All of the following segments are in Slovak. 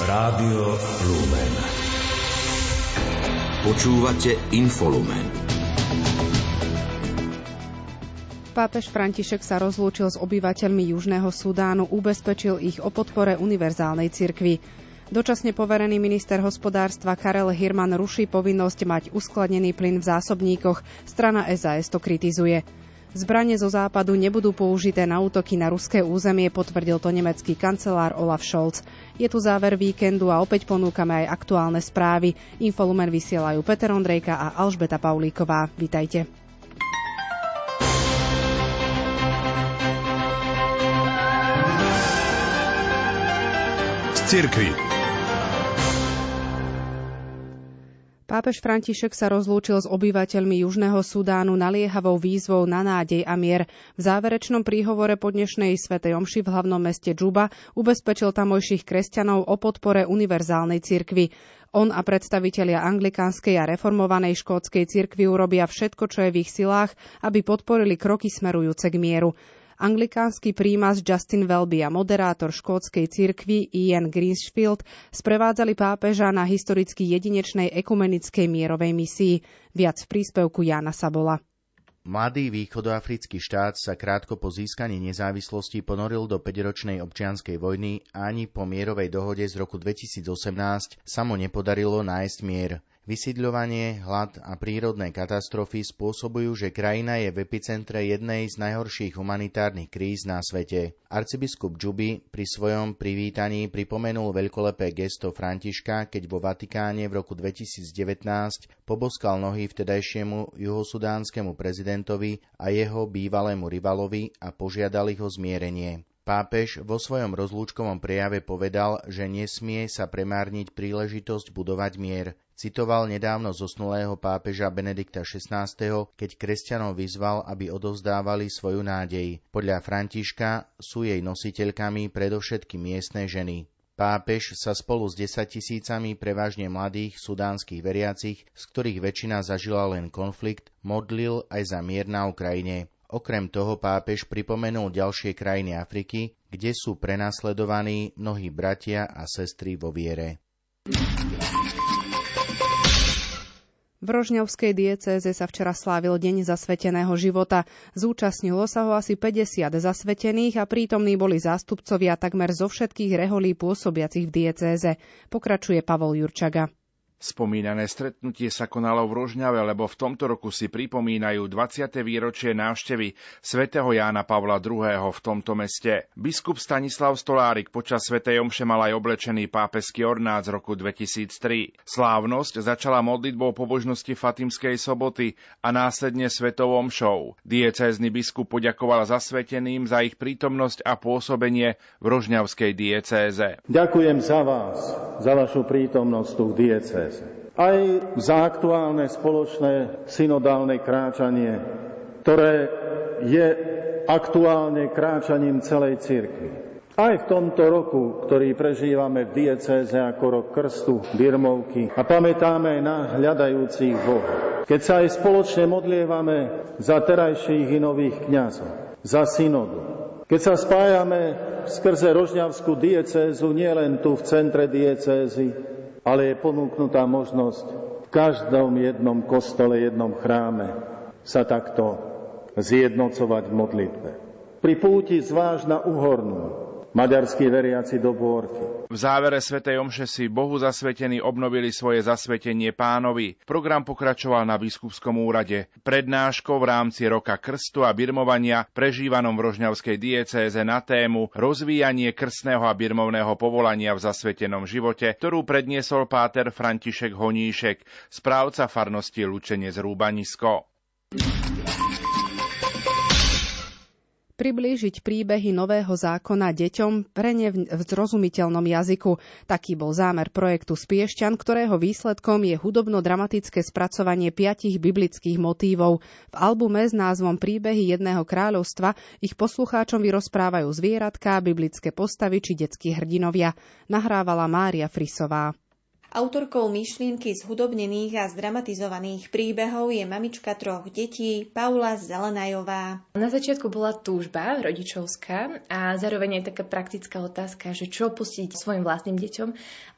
Rádio Lumen. Počúvate Infolumen. Pápež František sa rozlúčil s obyvateľmi Južného Sudánu, ubezpečil ich o podpore univerzálnej cirkvi. Dočasne poverený minister hospodárstva Karel Hirman ruší povinnosť mať uskladnený plyn v zásobníkoch. Strana SAS to kritizuje. Zbranie zo západu nebudú použité na útoky na ruské územie, potvrdil to nemecký kancelár Olaf Scholz. Je tu záver víkendu a opäť ponúkame aj aktuálne správy. Infolumen vysielajú Peter Ondrejka a Alžbeta Paulíková. Vítajte. Z Pápež František sa rozlúčil s obyvateľmi Južného Sudánu naliehavou výzvou na nádej a mier. V záverečnom príhovore po dnešnej svetej omši v hlavnom meste Džuba ubezpečil tamojších kresťanov o podpore univerzálnej cirkvi. On a predstavitelia anglikánskej a reformovanej škótskej cirkvi urobia všetko, čo je v ich silách, aby podporili kroky smerujúce k mieru. Anglikánsky prímas Justin Welby a moderátor škótskej cirkvi Ian Greensfield sprevádzali pápeža na historicky jedinečnej ekumenickej mierovej misii. Viac v príspevku Jana Sabola. Mladý východoafrický štát sa krátko po získaní nezávislosti ponoril do 5-ročnej občianskej vojny a ani po mierovej dohode z roku 2018 sa mu nepodarilo nájsť mier. Vysídľovanie, hlad a prírodné katastrofy spôsobujú, že krajina je v epicentre jednej z najhorších humanitárnych kríz na svete. Arcibiskup Džuby pri svojom privítaní pripomenul veľkolepé gesto Františka, keď vo Vatikáne v roku 2019 poboskal nohy vtedajšiemu juhosudánskemu prezidentovi a jeho bývalému rivalovi a požiadal ich o zmierenie. Pápež vo svojom rozlúčkovom prejave povedal, že nesmie sa premárniť príležitosť budovať mier. Citoval nedávno zosnulého pápeža Benedikta XVI, keď kresťanov vyzval, aby odovzdávali svoju nádej. Podľa Františka sú jej nositeľkami predovšetkým miestne ženy. Pápež sa spolu s desaťtisícami prevažne mladých sudánskych veriacich, z ktorých väčšina zažila len konflikt, modlil aj za mier na Ukrajine. Okrem toho pápež pripomenul ďalšie krajiny Afriky, kde sú prenasledovaní mnohí bratia a sestry vo viere. V Rožňavskej diecéze sa včera slávil Deň zasveteného života. Zúčastnilo sa ho asi 50 zasvetených a prítomní boli zástupcovia takmer zo všetkých reholí pôsobiacich v diecéze. Pokračuje Pavol Jurčaga. Spomínané stretnutie sa konalo v Rožňave, lebo v tomto roku si pripomínajú 20. výročie návštevy svätého Jána Pavla II. v tomto meste. Biskup Stanislav Stolárik počas svätej Omše mal aj oblečený pápeský ornát z roku 2003. Slávnosť začala modlitbou pobožnosti Fatimskej soboty a následne svetovou omšou. Diecézny biskup poďakoval zasveteným za ich prítomnosť a pôsobenie v Rožňavskej diecéze. Ďakujem za vás, za vašu prítomnosť tu v diecéze aj za aktuálne spoločné synodálne kráčanie, ktoré je aktuálne kráčaním celej cirkvi. Aj v tomto roku, ktorý prežívame v diecéze ako rok krstu, birmovky a pamätáme na hľadajúcich Boha. Keď sa aj spoločne modlievame za terajších i nových kňazov, za synodu, keď sa spájame skrze Rožňavskú diecézu nielen tu v centre diecézy, ale je ponúknutá možnosť v každom jednom kostole, jednom chráme sa takto zjednocovať v modlitbe. Pri púti zvlášť na Uhornú, maďarskí veriaci do Bôrky. V závere svätej Omše si Bohu zasvetení obnovili svoje zasvetenie pánovi. Program pokračoval na biskupskom úrade. Prednáškou v rámci roka krstu a birmovania prežívanom v Rožňavskej diecéze na tému rozvíjanie krstného a birmovného povolania v zasvetenom živote, ktorú predniesol páter František Honíšek, správca farnosti Lučenie z Rúbanisko. Priblížiť príbehy nového zákona deťom pre ne v zrozumiteľnom jazyku. Taký bol zámer projektu Spiešťan, ktorého výsledkom je hudobno-dramatické spracovanie piatich biblických motívov. V albume s názvom Príbehy jedného kráľovstva ich poslucháčom vyrozprávajú zvieratká, biblické postavy či detskí hrdinovia. Nahrávala Mária Frisová. Autorkou myšlienky z hudobnených a zdramatizovaných príbehov je mamička troch detí Paula Zelenajová. Na začiatku bola túžba rodičovská a zároveň aj taká praktická otázka, že čo pustiť svojim vlastným deťom,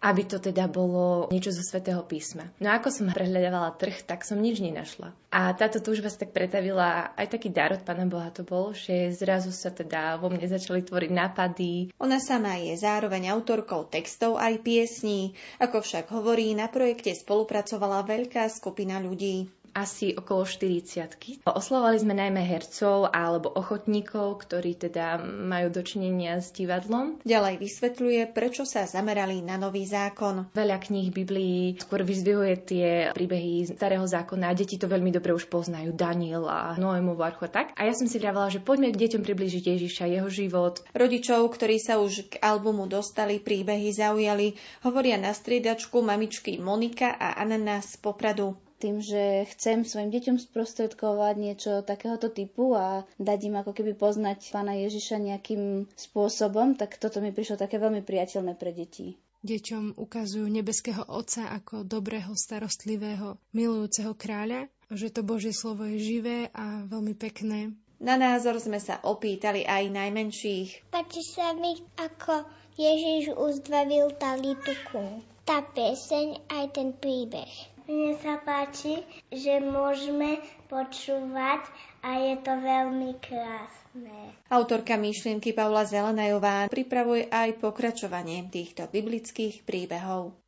aby to teda bolo niečo zo svätého písma. No ako som prehľadávala trh, tak som nič nenašla. A táto túžba sa tak pretavila, aj taký dar od Pána Boha to bol, že zrazu sa teda vo mne začali tvoriť nápady. Ona sama je zároveň autorkou textov aj piesní. Ako však však hovorí, na projekte spolupracovala veľká skupina ľudí asi okolo 40. Oslovali sme najmä hercov alebo ochotníkov, ktorí teda majú dočinenia s divadlom. Ďalej vysvetľuje, prečo sa zamerali na nový zákon. Veľa kníh Biblii skôr vyzdvihuje tie príbehy starého zákona deti to veľmi dobre už poznajú. Daniel a Noému varchu tak. A ja som si vravala, že poďme k deťom približiť Ježiša, jeho život. Rodičov, ktorí sa už k albumu dostali, príbehy zaujali, hovoria na striedačku mamičky Monika a Anna z Popradu tým, že chcem svojim deťom sprostredkovať niečo takéhoto typu a dať im ako keby poznať pána Ježiša nejakým spôsobom, tak toto mi prišlo také veľmi priateľné pre deti. Deťom ukazujú nebeského Otca ako dobrého, starostlivého, milujúceho kráľa, že to Božie slovo je živé a veľmi pekné. Na názor sme sa opýtali aj najmenších. Páči sa mi, ako Ježiš uzdravil Talituku. Tá pieseň aj ten príbeh. Mne sa páči, že môžeme počúvať a je to veľmi krásne. Autorka myšlienky Paula Zelenajová pripravuje aj pokračovanie týchto biblických príbehov.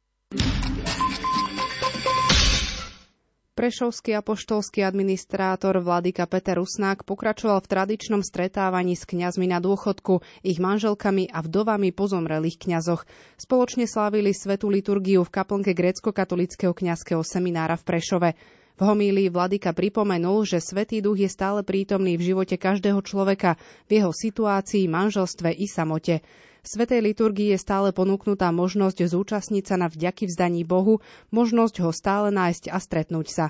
Prešovský apoštolský administrátor Vladyka Peter Rusnák pokračoval v tradičnom stretávaní s kňazmi na dôchodku, ich manželkami a vdovami pozomrelých kňazoch. Spoločne slávili svetú liturgiu v kaplnke grécko-katolického kňazského seminára v Prešove. V homílii Vladyka pripomenul, že Svetý duch je stále prítomný v živote každého človeka, v jeho situácii, manželstve i samote. Svetej liturgii je stále ponúknutá možnosť zúčastniť sa na vďaky vzdaní Bohu, možnosť ho stále nájsť a stretnúť sa.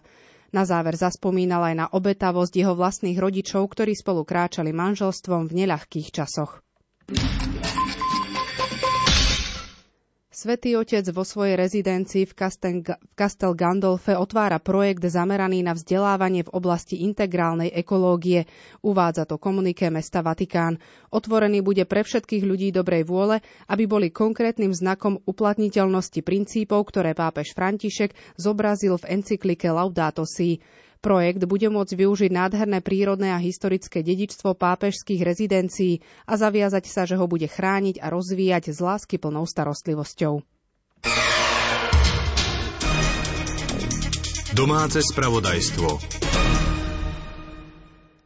Na záver zaspomínal aj na obetavosť jeho vlastných rodičov, ktorí spolu kráčali manželstvom v neľahkých časoch. Svetý Otec vo svojej rezidencii v Castel Gandolfe otvára projekt zameraný na vzdelávanie v oblasti integrálnej ekológie. Uvádza to komuniké mesta Vatikán. Otvorený bude pre všetkých ľudí dobrej vôle, aby boli konkrétnym znakom uplatniteľnosti princípov, ktoré pápež František zobrazil v encyklike Laudato Si. Projekt bude môcť využiť nádherné prírodné a historické dedičstvo pápežských rezidencií a zaviazať sa, že ho bude chrániť a rozvíjať s lásky plnou starostlivosťou. Domáce spravodajstvo.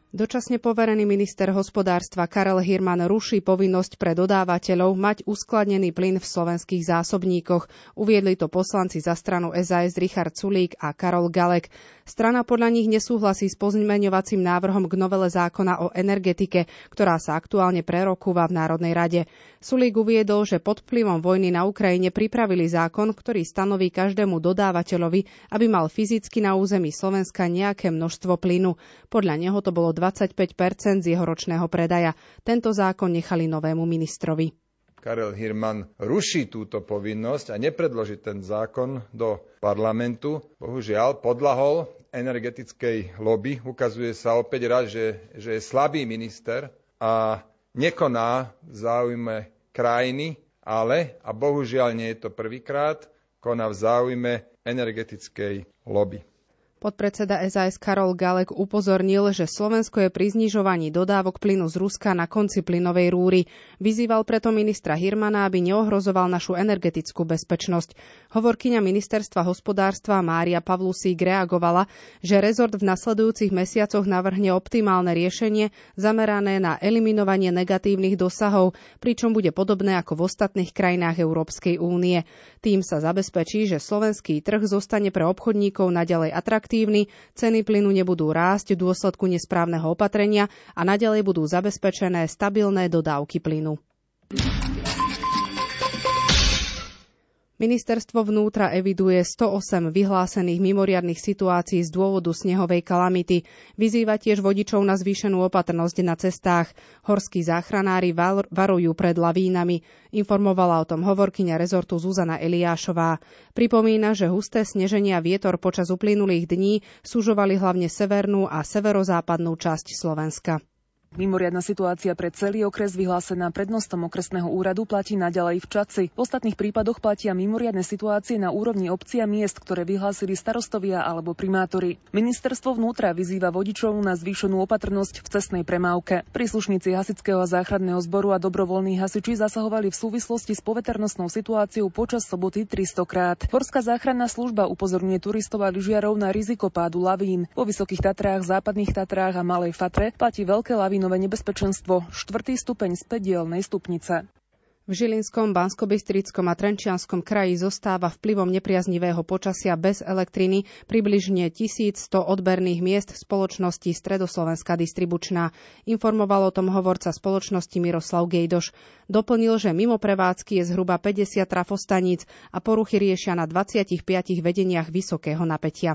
Dočasne poverený minister hospodárstva Karel Hirman ruší povinnosť pre dodávateľov mať uskladnený plyn v slovenských zásobníkoch. Uviedli to poslanci za stranu SAS Richard Sulík a Karol Galek. Strana podľa nich nesúhlasí s pozmeňovacím návrhom k novele zákona o energetike, ktorá sa aktuálne prerokúva v Národnej rade. Sulík uviedol, že pod vplyvom vojny na Ukrajine pripravili zákon, ktorý stanoví každému dodávateľovi, aby mal fyzicky na území Slovenska nejaké množstvo plynu. Podľa neho to bolo 25 z jeho ročného predaja. Tento zákon nechali novému ministrovi. Karel Hirman ruší túto povinnosť a nepredloží ten zákon do parlamentu. Bohužiaľ, podlahol energetickej lobby. Ukazuje sa opäť raz, že, že je slabý minister a nekoná v záujme krajiny, ale, a bohužiaľ nie je to prvýkrát, koná v záujme energetickej lobby. Podpredseda SAS Karol Galek upozornil, že Slovensko je pri znižovaní dodávok plynu z Ruska na konci plynovej rúry. Vyzýval preto ministra Hirmana, aby neohrozoval našu energetickú bezpečnosť. Hovorkyňa ministerstva hospodárstva Mária Pavlusík reagovala, že rezort v nasledujúcich mesiacoch navrhne optimálne riešenie zamerané na eliminovanie negatívnych dosahov, pričom bude podobné ako v ostatných krajinách Európskej únie. Tým sa zabezpečí, že slovenský trh zostane pre obchodníkov naďalej atraktívny atraktívny, ceny plynu nebudú rásť v dôsledku nesprávneho opatrenia a naďalej budú zabezpečené stabilné dodávky plynu. Ministerstvo vnútra eviduje 108 vyhlásených mimoriadnych situácií z dôvodu snehovej kalamity. Vyzýva tiež vodičov na zvýšenú opatrnosť na cestách. Horskí záchranári varujú pred lavínami. Informovala o tom hovorkyňa rezortu Zuzana Eliášová. Pripomína, že husté sneženia vietor počas uplynulých dní súžovali hlavne severnú a severozápadnú časť Slovenska. Mimoriadna situácia pre celý okres vyhlásená prednostom okresného úradu platí naďalej v Čaci. V ostatných prípadoch platia mimoriadne situácie na úrovni obcí a miest, ktoré vyhlásili starostovia alebo primátori. Ministerstvo vnútra vyzýva vodičov na zvýšenú opatrnosť v cestnej premávke. Príslušníci hasičského a záchranného zboru a dobrovoľní hasiči zasahovali v súvislosti s poveternostnou situáciou počas soboty 300 krát. Horská záchranná služba upozorňuje turistov a lyžiarov na riziko pádu lavín. Po Vysokých Tatrách, Západných Tatrách a Malej Fatre platí veľké lavín lavinové nebezpečenstvo, štvrtý stupeň z pedielnej stupnice. V Žilinskom, Banskobystrickom a Trenčianskom kraji zostáva vplyvom nepriaznivého počasia bez elektriny približne 1100 odberných miest spoločnosti Stredoslovenská distribučná. Informoval o tom hovorca spoločnosti Miroslav Gejdoš. Doplnil, že mimo prevádzky je zhruba 50 trafostaníc a poruchy riešia na 25 vedeniach vysokého napätia.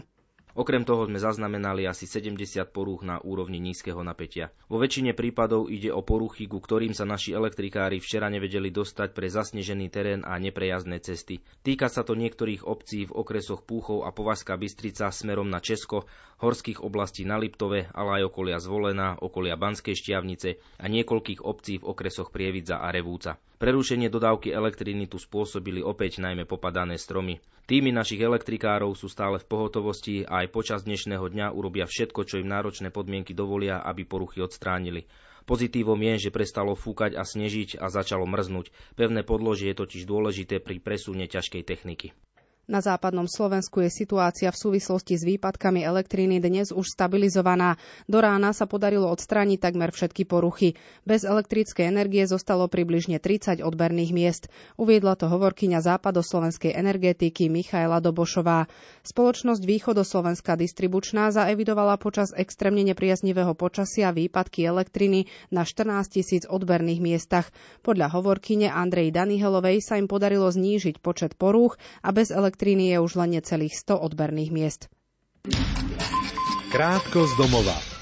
Okrem toho sme zaznamenali asi 70 porúch na úrovni nízkeho napätia. Vo väčšine prípadov ide o poruchy, ku ktorým sa naši elektrikári včera nevedeli dostať pre zasnežený terén a neprejazdné cesty. Týka sa to niektorých obcí v okresoch Púchov a Povazka Bystrica smerom na Česko, horských oblastí na Liptove, ale aj okolia Zvolená, okolia Banskej Štiavnice a niekoľkých obcí v okresoch Prievidza a Revúca. Prerušenie dodávky elektriny tu spôsobili opäť najmä popadané stromy. Týmy našich elektrikárov sú stále v pohotovosti a aj počas dnešného dňa urobia všetko, čo im náročné podmienky dovolia, aby poruchy odstránili. Pozitívom je, že prestalo fúkať a snežiť a začalo mrznúť. Pevné podložie je totiž dôležité pri presune ťažkej techniky. Na západnom Slovensku je situácia v súvislosti s výpadkami elektriny dnes už stabilizovaná. Do rána sa podarilo odstrániť takmer všetky poruchy. Bez elektrickej energie zostalo približne 30 odberných miest. Uviedla to hovorkyňa západoslovenskej energetiky Michaela Dobošová. Spoločnosť Východoslovenská distribučná zaevidovala počas extrémne nepriaznivého počasia výpadky elektriny na 14 tisíc odberných miestach. Podľa hovorkyne Andrej Danihelovej sa im podarilo znížiť počet porúch a bez elektrickej elektriny je už len necelých 100 odberných miest. Krátko z domova.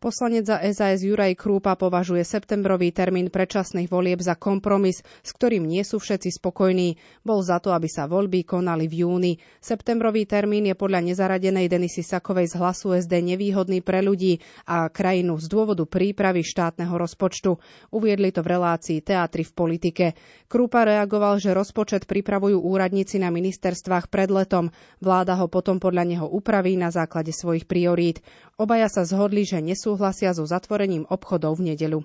Poslanec za SAS Juraj Krúpa považuje septembrový termín predčasných volieb za kompromis, s ktorým nie sú všetci spokojní. Bol za to, aby sa voľby konali v júni. Septembrový termín je podľa nezaradenej Denisy Sakovej z hlasu SD nevýhodný pre ľudí a krajinu z dôvodu prípravy štátneho rozpočtu. Uviedli to v relácii Teatry v politike. Krúpa reagoval, že rozpočet pripravujú úradníci na ministerstvách pred letom. Vláda ho potom podľa neho upraví na základe svojich priorít. Obaja sa zhodli, že nesú nesúhlasia so zatvorením obchodov v nedeľu.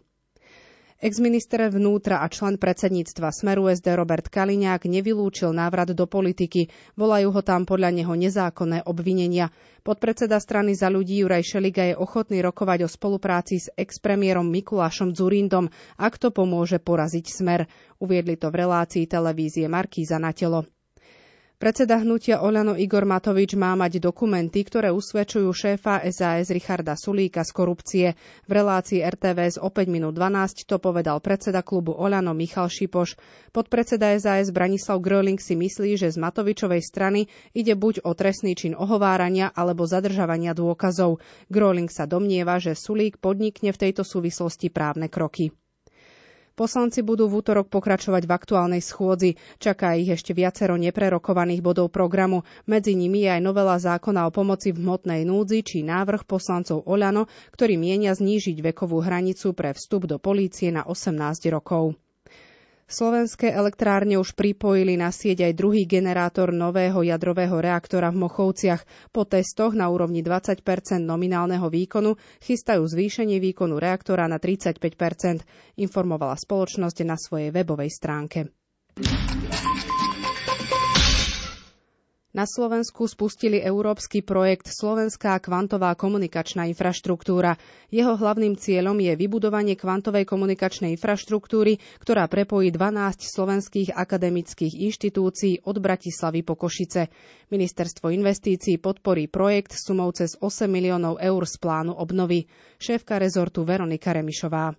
Exminister vnútra a člen predsedníctva Smeru SD Robert Kaliňák nevylúčil návrat do politiky. Volajú ho tam podľa neho nezákonné obvinenia. Podpredseda strany za ľudí Juraj Šeliga je ochotný rokovať o spolupráci s expremiérom Mikulášom Dzurindom, ak to pomôže poraziť smer. Uviedli to v relácii televízie Markíza na telo. Predseda hnutia Oľano Igor Matovič má mať dokumenty, ktoré usvedčujú šéfa SAS Richarda Sulíka z korupcie. V relácii RTVS o 5 minút 12 to povedal predseda klubu Oľano Michal Šipoš. Podpredseda SAS Branislav Gröling si myslí, že z Matovičovej strany ide buď o trestný čin ohovárania alebo zadržavania dôkazov. Gröling sa domnieva, že Sulík podnikne v tejto súvislosti právne kroky. Poslanci budú v útorok pokračovať v aktuálnej schôdzi. Čaká ich ešte viacero neprerokovaných bodov programu. Medzi nimi je aj novela zákona o pomoci v hmotnej núdzi či návrh poslancov Oľano, ktorý mienia znížiť vekovú hranicu pre vstup do polície na 18 rokov. Slovenské elektrárne už pripojili na sieť aj druhý generátor nového jadrového reaktora v Mochovciach. Po testoch na úrovni 20% nominálneho výkonu chystajú zvýšenie výkonu reaktora na 35% informovala spoločnosť na svojej webovej stránke. Na Slovensku spustili európsky projekt Slovenská kvantová komunikačná infraštruktúra. Jeho hlavným cieľom je vybudovanie kvantovej komunikačnej infraštruktúry, ktorá prepojí 12 slovenských akademických inštitúcií od Bratislavy po Košice. Ministerstvo investícií podporí projekt sumou cez 8 miliónov eur z plánu obnovy. Šéfka rezortu Veronika Remišová.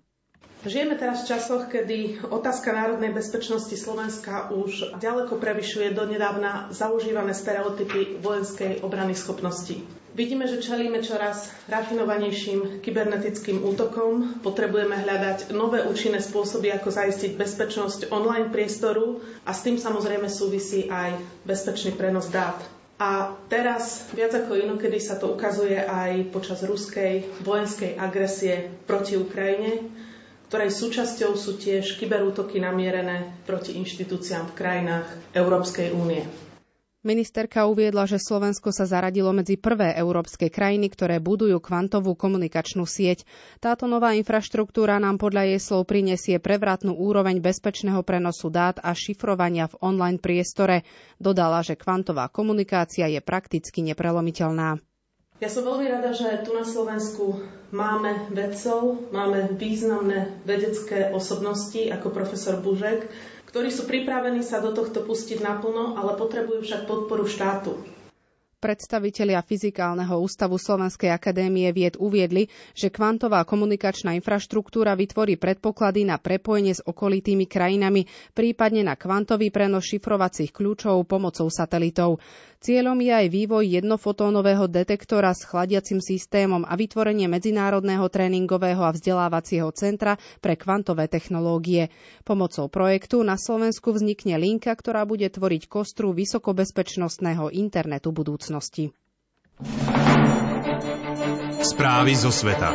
Žijeme teraz v časoch, kedy otázka národnej bezpečnosti Slovenska už ďaleko prevyšuje donedávna zaužívané stereotypy vojenskej obrany schopnosti. Vidíme, že čelíme čoraz rafinovanejším kybernetickým útokom. Potrebujeme hľadať nové účinné spôsoby, ako zaistiť bezpečnosť online priestoru a s tým samozrejme súvisí aj bezpečný prenos dát. A teraz viac ako inokedy sa to ukazuje aj počas ruskej vojenskej agresie proti Ukrajine, ktorej súčasťou sú tiež kyberútoky namierené proti inštitúciám v krajinách Európskej únie. Ministerka uviedla, že Slovensko sa zaradilo medzi prvé európske krajiny, ktoré budujú kvantovú komunikačnú sieť. Táto nová infraštruktúra nám podľa jej slov prinesie prevratnú úroveň bezpečného prenosu dát a šifrovania v online priestore. Dodala, že kvantová komunikácia je prakticky neprelomiteľná. Ja som veľmi rada, že tu na Slovensku máme vedcov, máme významné vedecké osobnosti ako profesor Bužek, ktorí sú pripravení sa do tohto pustiť naplno, ale potrebujú však podporu štátu. Predstavitelia Fyzikálneho ústavu Slovenskej akadémie vied uviedli, že kvantová komunikačná infraštruktúra vytvorí predpoklady na prepojenie s okolitými krajinami, prípadne na kvantový prenos šifrovacích kľúčov pomocou satelitov. Cieľom je aj vývoj jednofotónového detektora s chladiacim systémom a vytvorenie medzinárodného tréningového a vzdelávacieho centra pre kvantové technológie. Pomocou projektu na Slovensku vznikne linka, ktorá bude tvoriť kostru vysokobezpečnostného internetu budúcnosti. Správy zo sveta.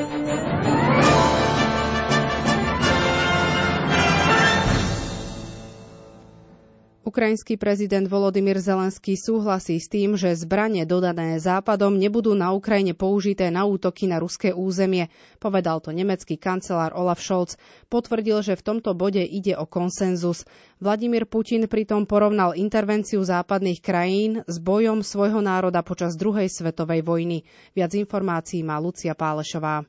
Ukrajinský prezident Volodymyr Zelenský súhlasí s tým, že zbranie dodané Západom nebudú na Ukrajine použité na útoky na ruské územie. Povedal to nemecký kancelár Olaf Scholz. Potvrdil, že v tomto bode ide o konsenzus. Vladimír Putin pritom porovnal intervenciu západných krajín s bojom svojho národa počas druhej svetovej vojny. Viac informácií má Lucia Pálešová.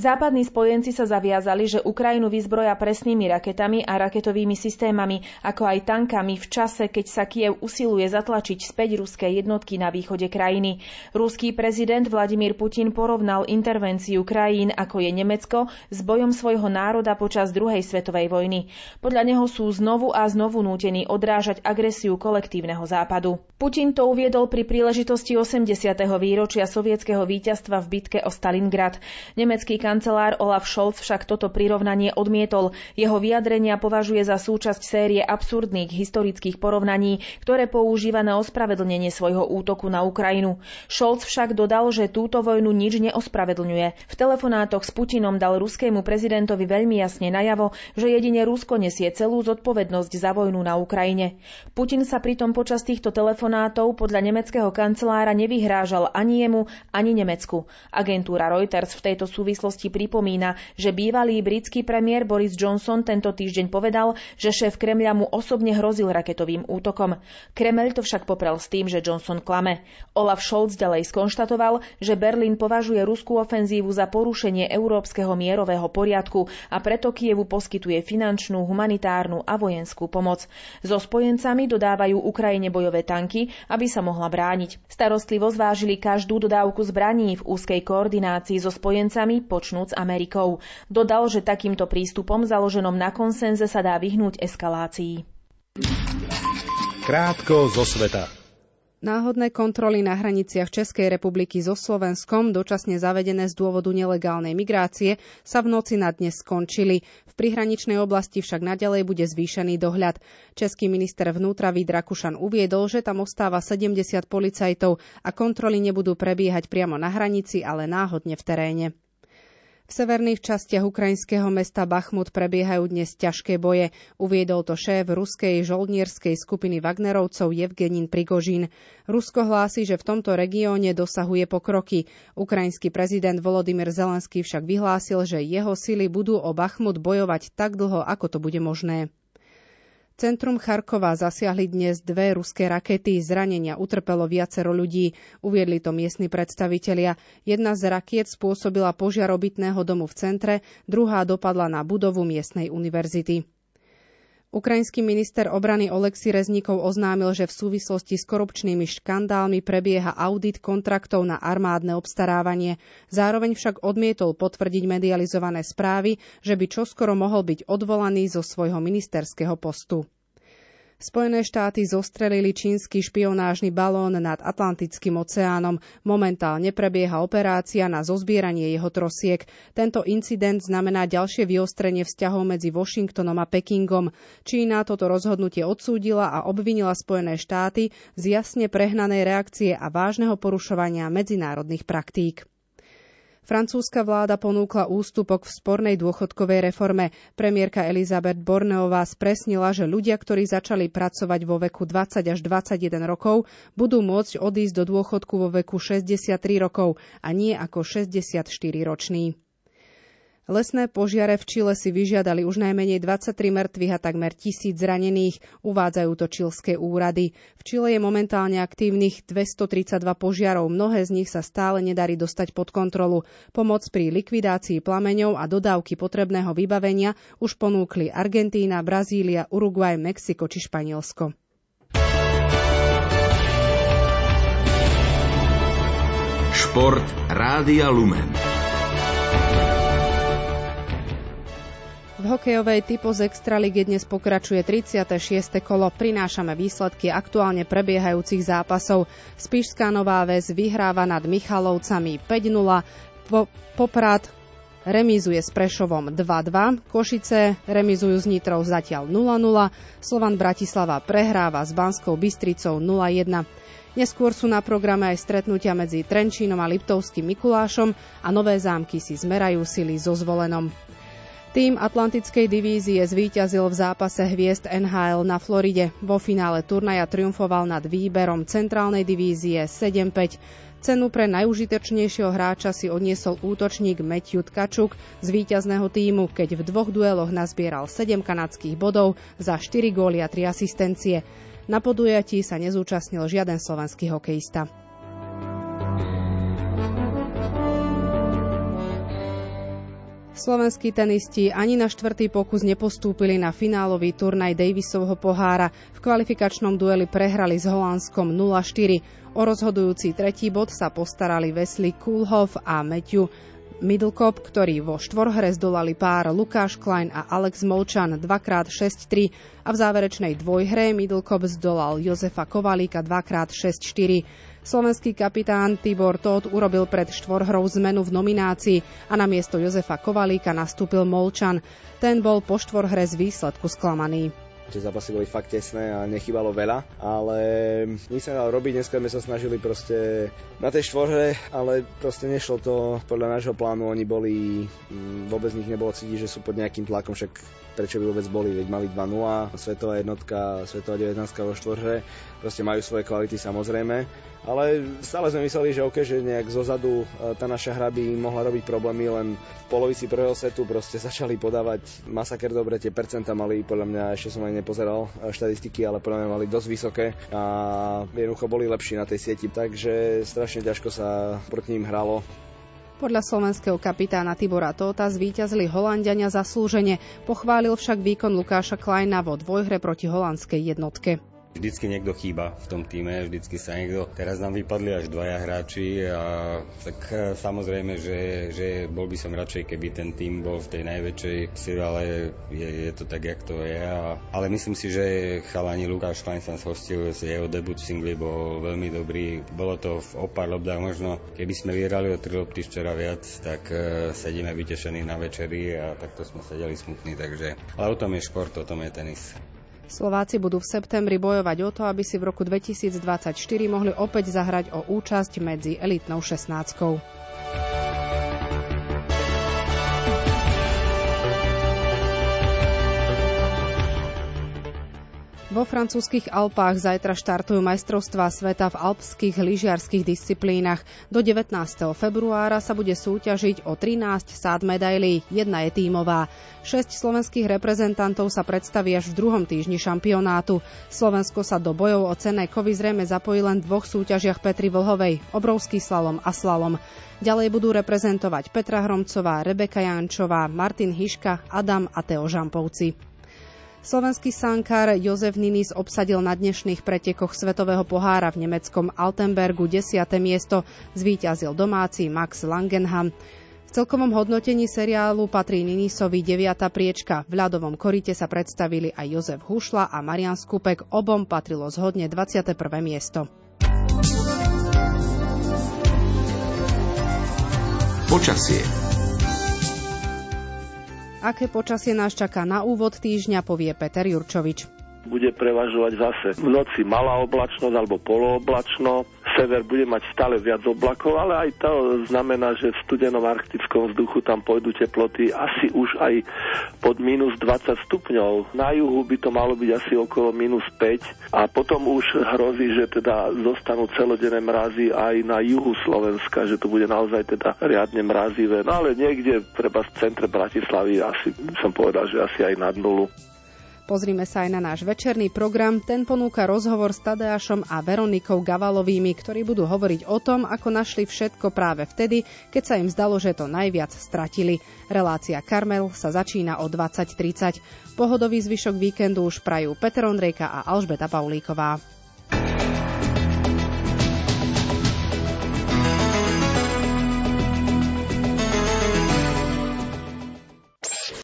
Západní spojenci sa zaviazali, že Ukrajinu vyzbroja presnými raketami a raketovými systémami, ako aj tankami v čase, keď sa Kiev usiluje zatlačiť späť ruské jednotky na východe krajiny. Ruský prezident Vladimír Putin porovnal intervenciu krajín, ako je Nemecko, s bojom svojho národa počas druhej svetovej vojny. Podľa neho sú znovu a znovu nútení odrážať agresiu kolektívneho západu. Putin to uviedol pri príležitosti 80. výročia sovietského víťazstva v bitke o Stalingrad. Nemecký kancelár Olaf Scholz však toto prirovnanie odmietol. Jeho vyjadrenia považuje za súčasť série absurdných historických porovnaní, ktoré používa na ospravedlnenie svojho útoku na Ukrajinu. Scholz však dodal, že túto vojnu nič neospravedlňuje. V telefonátoch s Putinom dal ruskému prezidentovi veľmi jasne najavo, že jedine Rusko nesie celú zodpovednosť za vojnu na Ukrajine. Putin sa pritom počas týchto telefonátov podľa nemeckého kancelára nevyhrážal ani jemu, ani Nemecku. Agentúra Reuters v tejto súvislosti súvislosti pripomína, že bývalý britský premiér Boris Johnson tento týždeň povedal, že šéf Kremľa mu osobne hrozil raketovým útokom. Kremľ to však poprel s tým, že Johnson klame. Olaf Scholz ďalej skonštatoval, že Berlín považuje ruskú ofenzívu za porušenie európskeho mierového poriadku a preto Kievu poskytuje finančnú, humanitárnu a vojenskú pomoc. So spojencami dodávajú Ukrajine bojové tanky, aby sa mohla brániť. Starostlivo zvážili každú dodávku zbraní v úzkej koordinácii so spojencami počnú počnúc Amerikou. Dodal, že takýmto prístupom založenom na konsenze sa dá vyhnúť eskalácii. Krátko zo sveta. Náhodné kontroly na hraniciach Českej republiky so Slovenskom, dočasne zavedené z dôvodu nelegálnej migrácie, sa v noci na dnes skončili. V prihraničnej oblasti však naďalej bude zvýšený dohľad. Český minister vnútra Vít Rakušan uviedol, že tam ostáva 70 policajtov a kontroly nebudú prebiehať priamo na hranici, ale náhodne v teréne. V severných častiach ukrajinského mesta Bachmut prebiehajú dnes ťažké boje. Uviedol to šéf ruskej žoldnierskej skupiny Wagnerovcov Evgenin Prigožín. Rusko hlási, že v tomto regióne dosahuje pokroky. Ukrajinský prezident Volodymyr Zelenský však vyhlásil, že jeho sily budú o Bachmut bojovať tak dlho, ako to bude možné. Centrum Charkova zasiahli dnes dve ruské rakety. Zranenia utrpelo viacero ľudí. Uviedli to miestni predstavitelia. Jedna z rakiet spôsobila požiar obytného domu v centre, druhá dopadla na budovu miestnej univerzity. Ukrajinský minister obrany Oleksi Rezníkov oznámil, že v súvislosti s korupčnými škandálmi prebieha audit kontraktov na armádne obstarávanie. Zároveň však odmietol potvrdiť medializované správy, že by čoskoro mohol byť odvolaný zo svojho ministerského postu. Spojené štáty zostrelili čínsky špionážny balón nad Atlantickým oceánom. Momentálne prebieha operácia na zozbieranie jeho trosiek. Tento incident znamená ďalšie vyostrenie vzťahov medzi Washingtonom a Pekingom. Čína toto rozhodnutie odsúdila a obvinila Spojené štáty z jasne prehnanej reakcie a vážneho porušovania medzinárodných praktík. Francúzska vláda ponúkla ústupok v spornej dôchodkovej reforme. Premiérka Elizabeth Borneová spresnila, že ľudia, ktorí začali pracovať vo veku 20 až 21 rokov, budú môcť odísť do dôchodku vo veku 63 rokov a nie ako 64 ročný. Lesné požiare v Čile si vyžiadali už najmenej 23 mŕtvych a takmer tisíc zranených, uvádzajú to čilské úrady. V Čile je momentálne aktívnych 232 požiarov, mnohé z nich sa stále nedarí dostať pod kontrolu. Pomoc pri likvidácii plameňov a dodávky potrebného vybavenia už ponúkli Argentína, Brazília, Uruguay, Mexiko či Španielsko. Šport Rádia Lumen. V hokejovej typo z Extraligy dnes pokračuje 36. kolo. Prinášame výsledky aktuálne prebiehajúcich zápasov. Spišská Nová väz vyhráva nad Michalovcami 5-0. Po, Poprad remizuje s Prešovom 2-2. Košice remizujú s Nitrou zatiaľ 0-0. Slovan Bratislava prehráva s Banskou Bystricou 0-1. Neskôr sú na programe aj stretnutia medzi Trenčínom a Liptovským Mikulášom a Nové zámky si zmerajú sily so zvolenom. Tým Atlantickej divízie zvíťazil v zápase hviezd NHL na Floride. Vo finále turnaja triumfoval nad výberom centrálnej divízie 7-5. Cenu pre najužitočnejšieho hráča si odniesol útočník Matthew Tkačuk z víťazného týmu, keď v dvoch dueloch nazbieral 7 kanadských bodov za 4 góly a 3 asistencie. Na podujatí sa nezúčastnil žiaden slovenský hokejista. Slovenskí tenisti ani na štvrtý pokus nepostúpili na finálový turnaj Davisovho pohára. V kvalifikačnom dueli prehrali s Holandskom 0-4. O rozhodujúci tretí bod sa postarali Wesley Kulhoff a Matthew Middlecop, ktorí vo štvorhre zdolali pár Lukáš Klein a Alex Molčan 2x6-3 a v záverečnej dvojhre Middlecop zdolal Jozefa Kovalíka 2x6-4. Slovenský kapitán Tibor Tóth urobil pred štvorhrou zmenu v nominácii a na miesto Jozefa Kovalíka nastúpil Molčan. Ten bol po štvorhre z výsledku sklamaný. Tie zápasy boli fakt tesné a nechybalo veľa, ale my sa dal robiť, dneska sme sa snažili proste na tej štvorhe, ale proste nešlo to podľa nášho plánu, oni boli, mm, vôbec z nich nebolo cítiť, že sú pod nejakým tlakom, však prečo by vôbec boli, veď mali 2-0, svetová jednotka, svetová 19 vo štvorhe, proste majú svoje kvality samozrejme, ale stále sme mysleli, že OK, že nejak zozadu e, tá naša hra by mohla robiť problémy, len v polovici prvého setu proste začali podávať masaker dobre, tie percenta mali, podľa mňa ešte som aj nepozeral e, štatistiky, ale podľa mňa mali dosť vysoké a jednoducho boli lepší na tej sieti, takže strašne ťažko sa proti ním hralo. Podľa slovenského kapitána Tibora Tóta zvíťazili Holandiania zaslúžene, pochválil však výkon Lukáša Kleina vo dvojhre proti holandskej jednotke. Vždycky niekto chýba v tom týme, vždycky sa niekto... Teraz nám vypadli až dvaja hráči a tak e, samozrejme, že, že bol by som radšej, keby ten tým bol v tej najväčšej sile, ale je, je to tak, jak to je. A, ale myslím si, že chalani Lukáš Klein sa zhostil z jeho debut singly, bol veľmi dobrý. Bolo to v opár lobdách, možno keby sme vyhrali o tri lopty včera viac, tak uh, sedíme vytešení na večeri a takto sme sedeli smutní, takže... Ale o tom je šport, o tom je tenis. Slováci budú v septembri bojovať o to, aby si v roku 2024 mohli opäť zahrať o účasť medzi elitnou šestnáckou. Vo francúzskych Alpách zajtra štartujú majstrovstvá sveta v alpských lyžiarských disciplínach. Do 19. februára sa bude súťažiť o 13 sád medailí, jedna je tímová. Šesť slovenských reprezentantov sa predstaví až v druhom týždni šampionátu. Slovensko sa do bojov o cenné kovy zrejme zapojí len v dvoch súťažiach Petri Vlhovej, obrovský slalom a slalom. Ďalej budú reprezentovať Petra Hromcová, Rebeka Jančová, Martin Hiška, Adam a Teo Žampovci. Slovenský sankár Jozef Ninis obsadil na dnešných pretekoch Svetového pohára v nemeckom Altenbergu 10. miesto, zvíťazil domáci Max Langenham. V celkovom hodnotení seriálu patrí Ninisovi 9. priečka. V ľadovom korite sa predstavili aj Jozef Hušla a Marian Skupek. Obom patrilo zhodne 21. miesto. Počasie Aké počasie nás čaká na úvod týždňa, povie Peter Jurčovič bude prevažovať zase v noci malá oblačnosť alebo polooblačno. Sever bude mať stále viac oblakov, ale aj to znamená, že v studenom arktickom vzduchu tam pôjdu teploty asi už aj pod minus 20 stupňov. Na juhu by to malo byť asi okolo minus 5 a potom už hrozí, že teda zostanú celodenné mrazy aj na juhu Slovenska, že to bude naozaj teda riadne mrazivé. No ale niekde treba v centre Bratislavy asi som povedal, že asi aj nad nulu. Pozrime sa aj na náš večerný program. Ten ponúka rozhovor s Tadeášom a Veronikou Gavalovými, ktorí budú hovoriť o tom, ako našli všetko práve vtedy, keď sa im zdalo, že to najviac stratili. Relácia Karmel sa začína o 20.30. Pohodový zvyšok víkendu už prajú Peter Ondrejka a Alžbeta Paulíková.